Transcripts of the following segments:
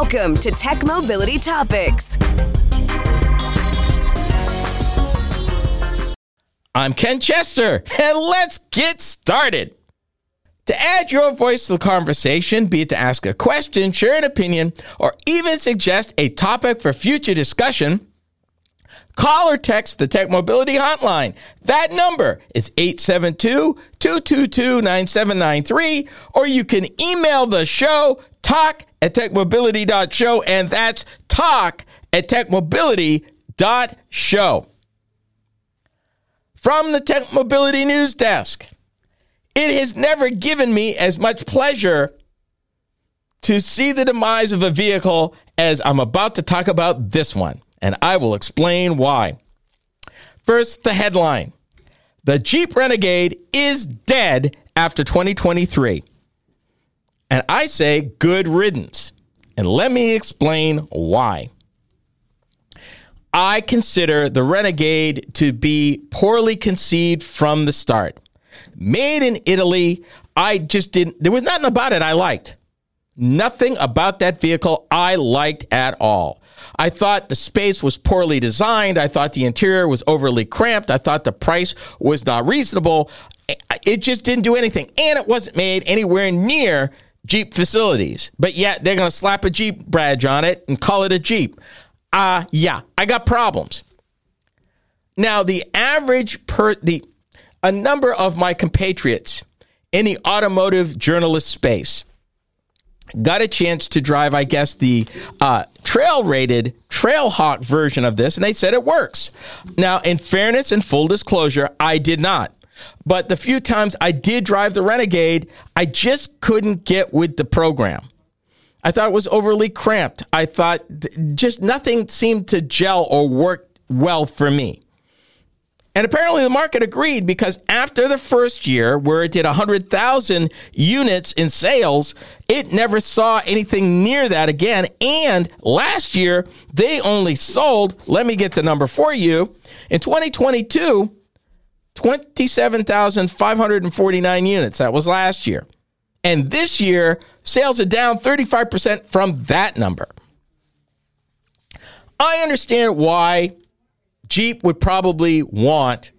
Welcome to Tech Mobility Topics. I'm Ken Chester, and let's get started. To add your voice to the conversation, be it to ask a question, share an opinion, or even suggest a topic for future discussion, call or text the Tech Mobility Hotline. That number is 872 222 9793, or you can email the show talk at techmobility.show, and that's talk at techmobility.show. From the Tech Mobility News Desk, it has never given me as much pleasure to see the demise of a vehicle as I'm about to talk about this one, and I will explain why. First, the headline The Jeep Renegade is dead after 2023. And I say good riddance. And let me explain why. I consider the Renegade to be poorly conceived from the start. Made in Italy, I just didn't, there was nothing about it I liked. Nothing about that vehicle I liked at all. I thought the space was poorly designed. I thought the interior was overly cramped. I thought the price was not reasonable. It just didn't do anything. And it wasn't made anywhere near Jeep facilities. But yet they're going to slap a Jeep badge on it and call it a Jeep uh yeah, I got problems. Now, the average per the a number of my compatriots in the automotive journalist space got a chance to drive, I guess, the uh, trail rated Trailhawk version of this, and they said it works. Now, in fairness and full disclosure, I did not. But the few times I did drive the Renegade, I just couldn't get with the program. I thought it was overly cramped. I thought just nothing seemed to gel or work well for me. And apparently the market agreed because after the first year, where it did 100,000 units in sales, it never saw anything near that again. And last year, they only sold, let me get the number for you, in 2022, 27,549 units. That was last year. And this year, sales are down 35% from that number. I understand why Jeep would probably want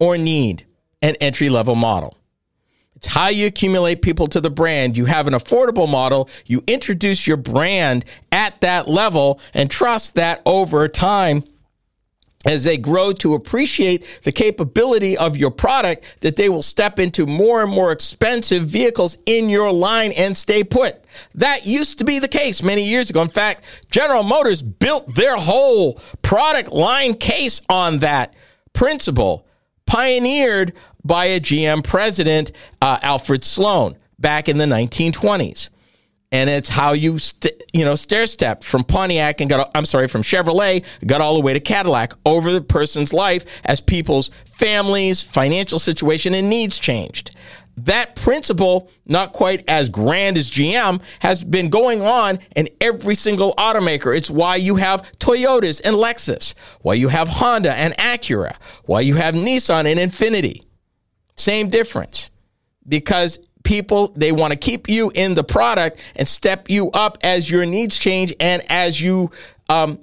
or need an entry level model. It's how you accumulate people to the brand. You have an affordable model, you introduce your brand at that level, and trust that over time as they grow to appreciate the capability of your product that they will step into more and more expensive vehicles in your line and stay put. That used to be the case many years ago. In fact, General Motors built their whole product line case on that principle, pioneered by a GM president, uh, Alfred Sloan, back in the 1920s and it's how you st- you know stair step from Pontiac and got I'm sorry from Chevrolet got all the way to Cadillac over the person's life as people's families, financial situation and needs changed. That principle, not quite as grand as GM, has been going on in every single automaker. It's why you have Toyotas and Lexus, why you have Honda and Acura, why you have Nissan and Infiniti. Same difference. Because people they want to keep you in the product and step you up as your needs change and as you um,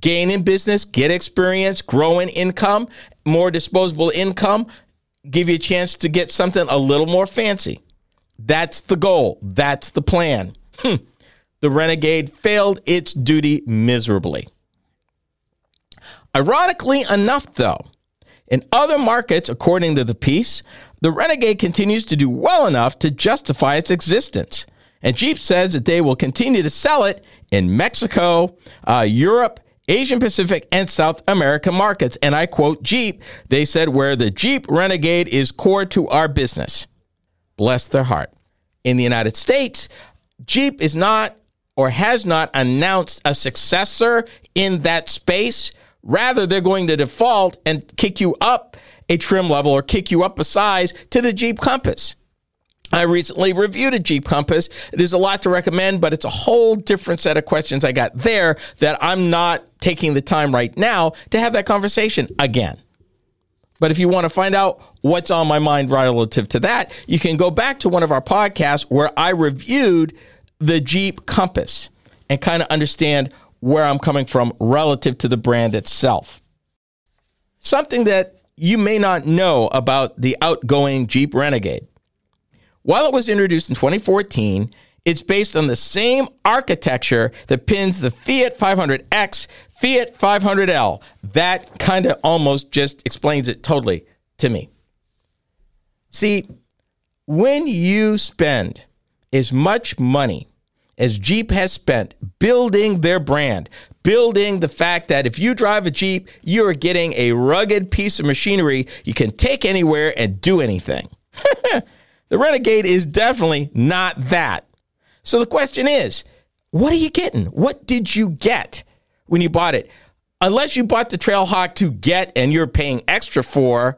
gain in business get experience grow in income more disposable income give you a chance to get something a little more fancy. That's the goal. That's the plan. Hmm. the renegade failed its duty miserably. Ironically enough though in other markets according to the piece the Renegade continues to do well enough to justify its existence. And Jeep says that they will continue to sell it in Mexico, uh, Europe, Asian Pacific, and South American markets. And I quote Jeep, they said, where the Jeep Renegade is core to our business. Bless their heart. In the United States, Jeep is not or has not announced a successor in that space. Rather, they're going to default and kick you up a trim level or kick you up a size to the Jeep Compass. I recently reviewed a Jeep Compass. There's a lot to recommend, but it's a whole different set of questions I got there that I'm not taking the time right now to have that conversation again. But if you want to find out what's on my mind relative to that, you can go back to one of our podcasts where I reviewed the Jeep Compass and kind of understand where I'm coming from relative to the brand itself. Something that you may not know about the outgoing Jeep Renegade. While it was introduced in 2014, it's based on the same architecture that pins the Fiat 500X, Fiat 500L. That kind of almost just explains it totally to me. See, when you spend as much money as Jeep has spent building their brand, building the fact that if you drive a Jeep, you are getting a rugged piece of machinery you can take anywhere and do anything. the Renegade is definitely not that. So the question is, what are you getting? What did you get when you bought it? Unless you bought the Trailhawk to get and you're paying extra for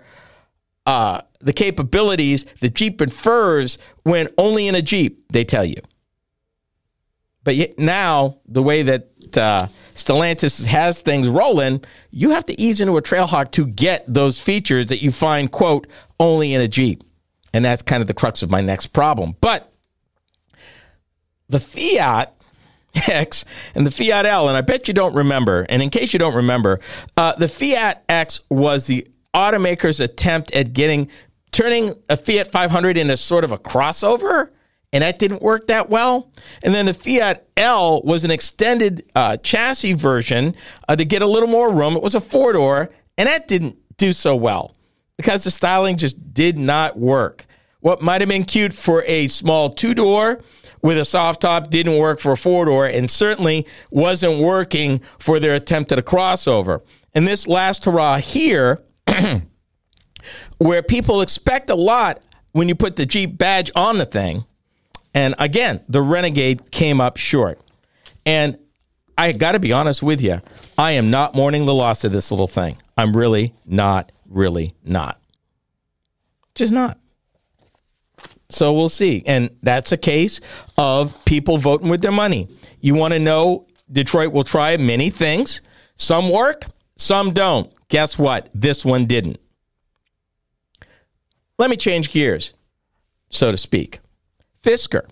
uh, the capabilities the Jeep infers when only in a Jeep, they tell you. But now, the way that uh, Stellantis has things rolling, you have to ease into a Trailhawk to get those features that you find, quote, only in a Jeep. And that's kind of the crux of my next problem. But the Fiat X and the Fiat L, and I bet you don't remember, and in case you don't remember, uh, the Fiat X was the automaker's attempt at getting turning a Fiat 500 into sort of a crossover and that didn't work that well. And then the Fiat L was an extended uh, chassis version uh, to get a little more room. It was a four door, and that didn't do so well because the styling just did not work. What might have been cute for a small two door with a soft top didn't work for a four door, and certainly wasn't working for their attempt at a crossover. And this last hurrah here, where people expect a lot when you put the Jeep badge on the thing and again, the Renegade came up short. And I got to be honest with you, I am not mourning the loss of this little thing. I'm really not, really not. Just not. So we'll see. And that's a case of people voting with their money. You want to know Detroit will try many things. Some work, some don't. Guess what? This one didn't. Let me change gears, so to speak. Fisker.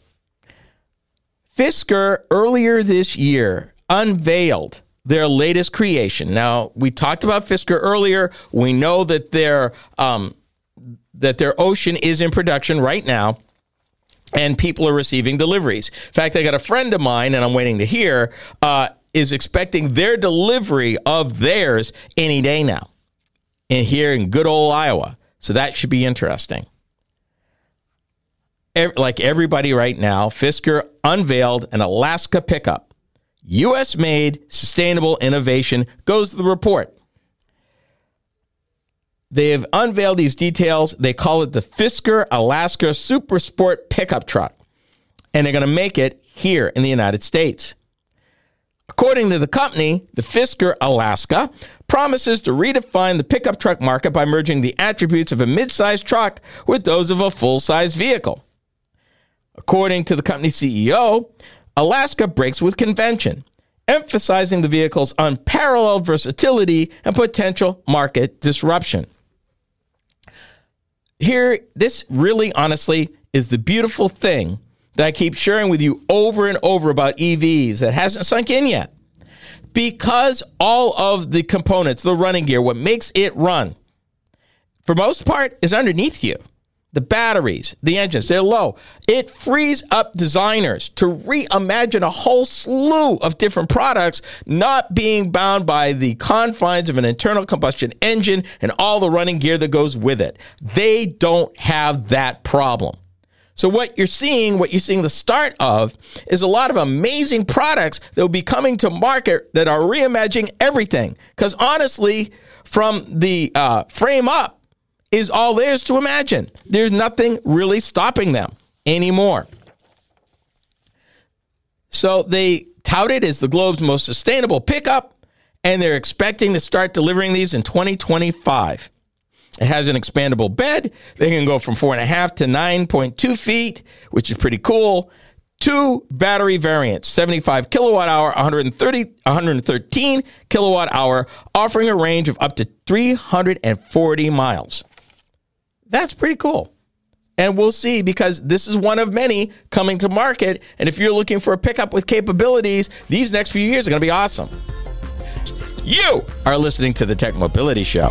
Fisker earlier this year unveiled their latest creation. Now, we talked about Fisker earlier. We know that their um, that their Ocean is in production right now and people are receiving deliveries. In fact, I got a friend of mine, and I'm waiting to hear, uh, is expecting their delivery of theirs any day now, and here in good old Iowa. So that should be interesting like everybody right now, Fisker unveiled an Alaska pickup. US made, sustainable innovation goes to the report. They have unveiled these details. They call it the Fisker Alaska Super Sport pickup truck. And they're going to make it here in the United States. According to the company, the Fisker Alaska promises to redefine the pickup truck market by merging the attributes of a mid-sized truck with those of a full-size vehicle. According to the company CEO, Alaska breaks with convention, emphasizing the vehicle's unparalleled versatility and potential market disruption. Here, this really honestly is the beautiful thing that I keep sharing with you over and over about EVs that hasn't sunk in yet. Because all of the components, the running gear, what makes it run, for most part, is underneath you the batteries, the engines, they're low. It frees up designers to reimagine a whole slew of different products, not being bound by the confines of an internal combustion engine and all the running gear that goes with it. They don't have that problem. So what you're seeing, what you're seeing the start of, is a lot of amazing products that will be coming to market that are reimagining everything. Because honestly, from the uh, frame up, is all there is to imagine. There's nothing really stopping them anymore. So they tout it as the globe's most sustainable pickup, and they're expecting to start delivering these in 2025. It has an expandable bed. They can go from four and a half to 9.2 feet, which is pretty cool. Two battery variants 75 kilowatt hour, 130, 113 kilowatt hour, offering a range of up to 340 miles. That's pretty cool. and we'll see because this is one of many coming to market. And if you're looking for a pickup with capabilities, these next few years are going to be awesome. You are listening to the Tech Mobility Show.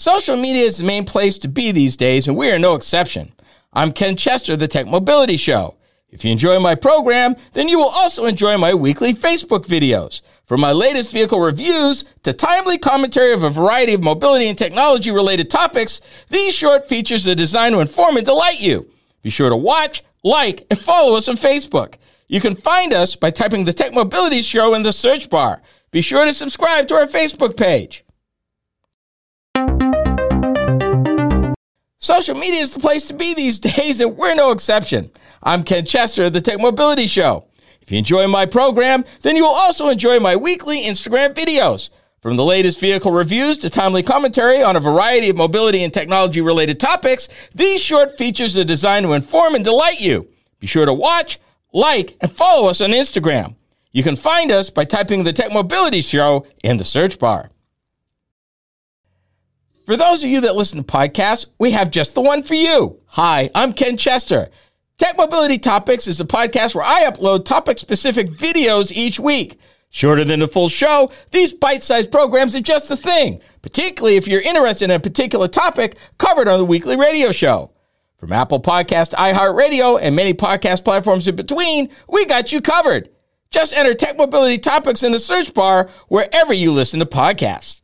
Social media is the main place to be these days, and we are no exception. I'm Ken Chester, of the Tech Mobility Show. If you enjoy my program, then you will also enjoy my weekly Facebook videos. From my latest vehicle reviews to timely commentary of a variety of mobility and technology related topics, these short features are designed to inform and delight you. Be sure to watch, like, and follow us on Facebook. You can find us by typing the Tech Mobility Show in the search bar. Be sure to subscribe to our Facebook page. Social media is the place to be these days, and we're no exception. I'm Ken Chester of the Tech Mobility Show. If you enjoy my program, then you will also enjoy my weekly Instagram videos. From the latest vehicle reviews to timely commentary on a variety of mobility and technology related topics, these short features are designed to inform and delight you. Be sure to watch, like, and follow us on Instagram. You can find us by typing the Tech Mobility Show in the search bar. For those of you that listen to podcasts, we have just the one for you. Hi, I'm Ken Chester. Tech Mobility Topics is a podcast where I upload topic specific videos each week. Shorter than the full show, these bite sized programs are just the thing, particularly if you're interested in a particular topic covered on the weekly radio show. From Apple Podcast, iHeartRadio, and many podcast platforms in between, we got you covered. Just enter Tech Mobility Topics in the search bar wherever you listen to podcasts.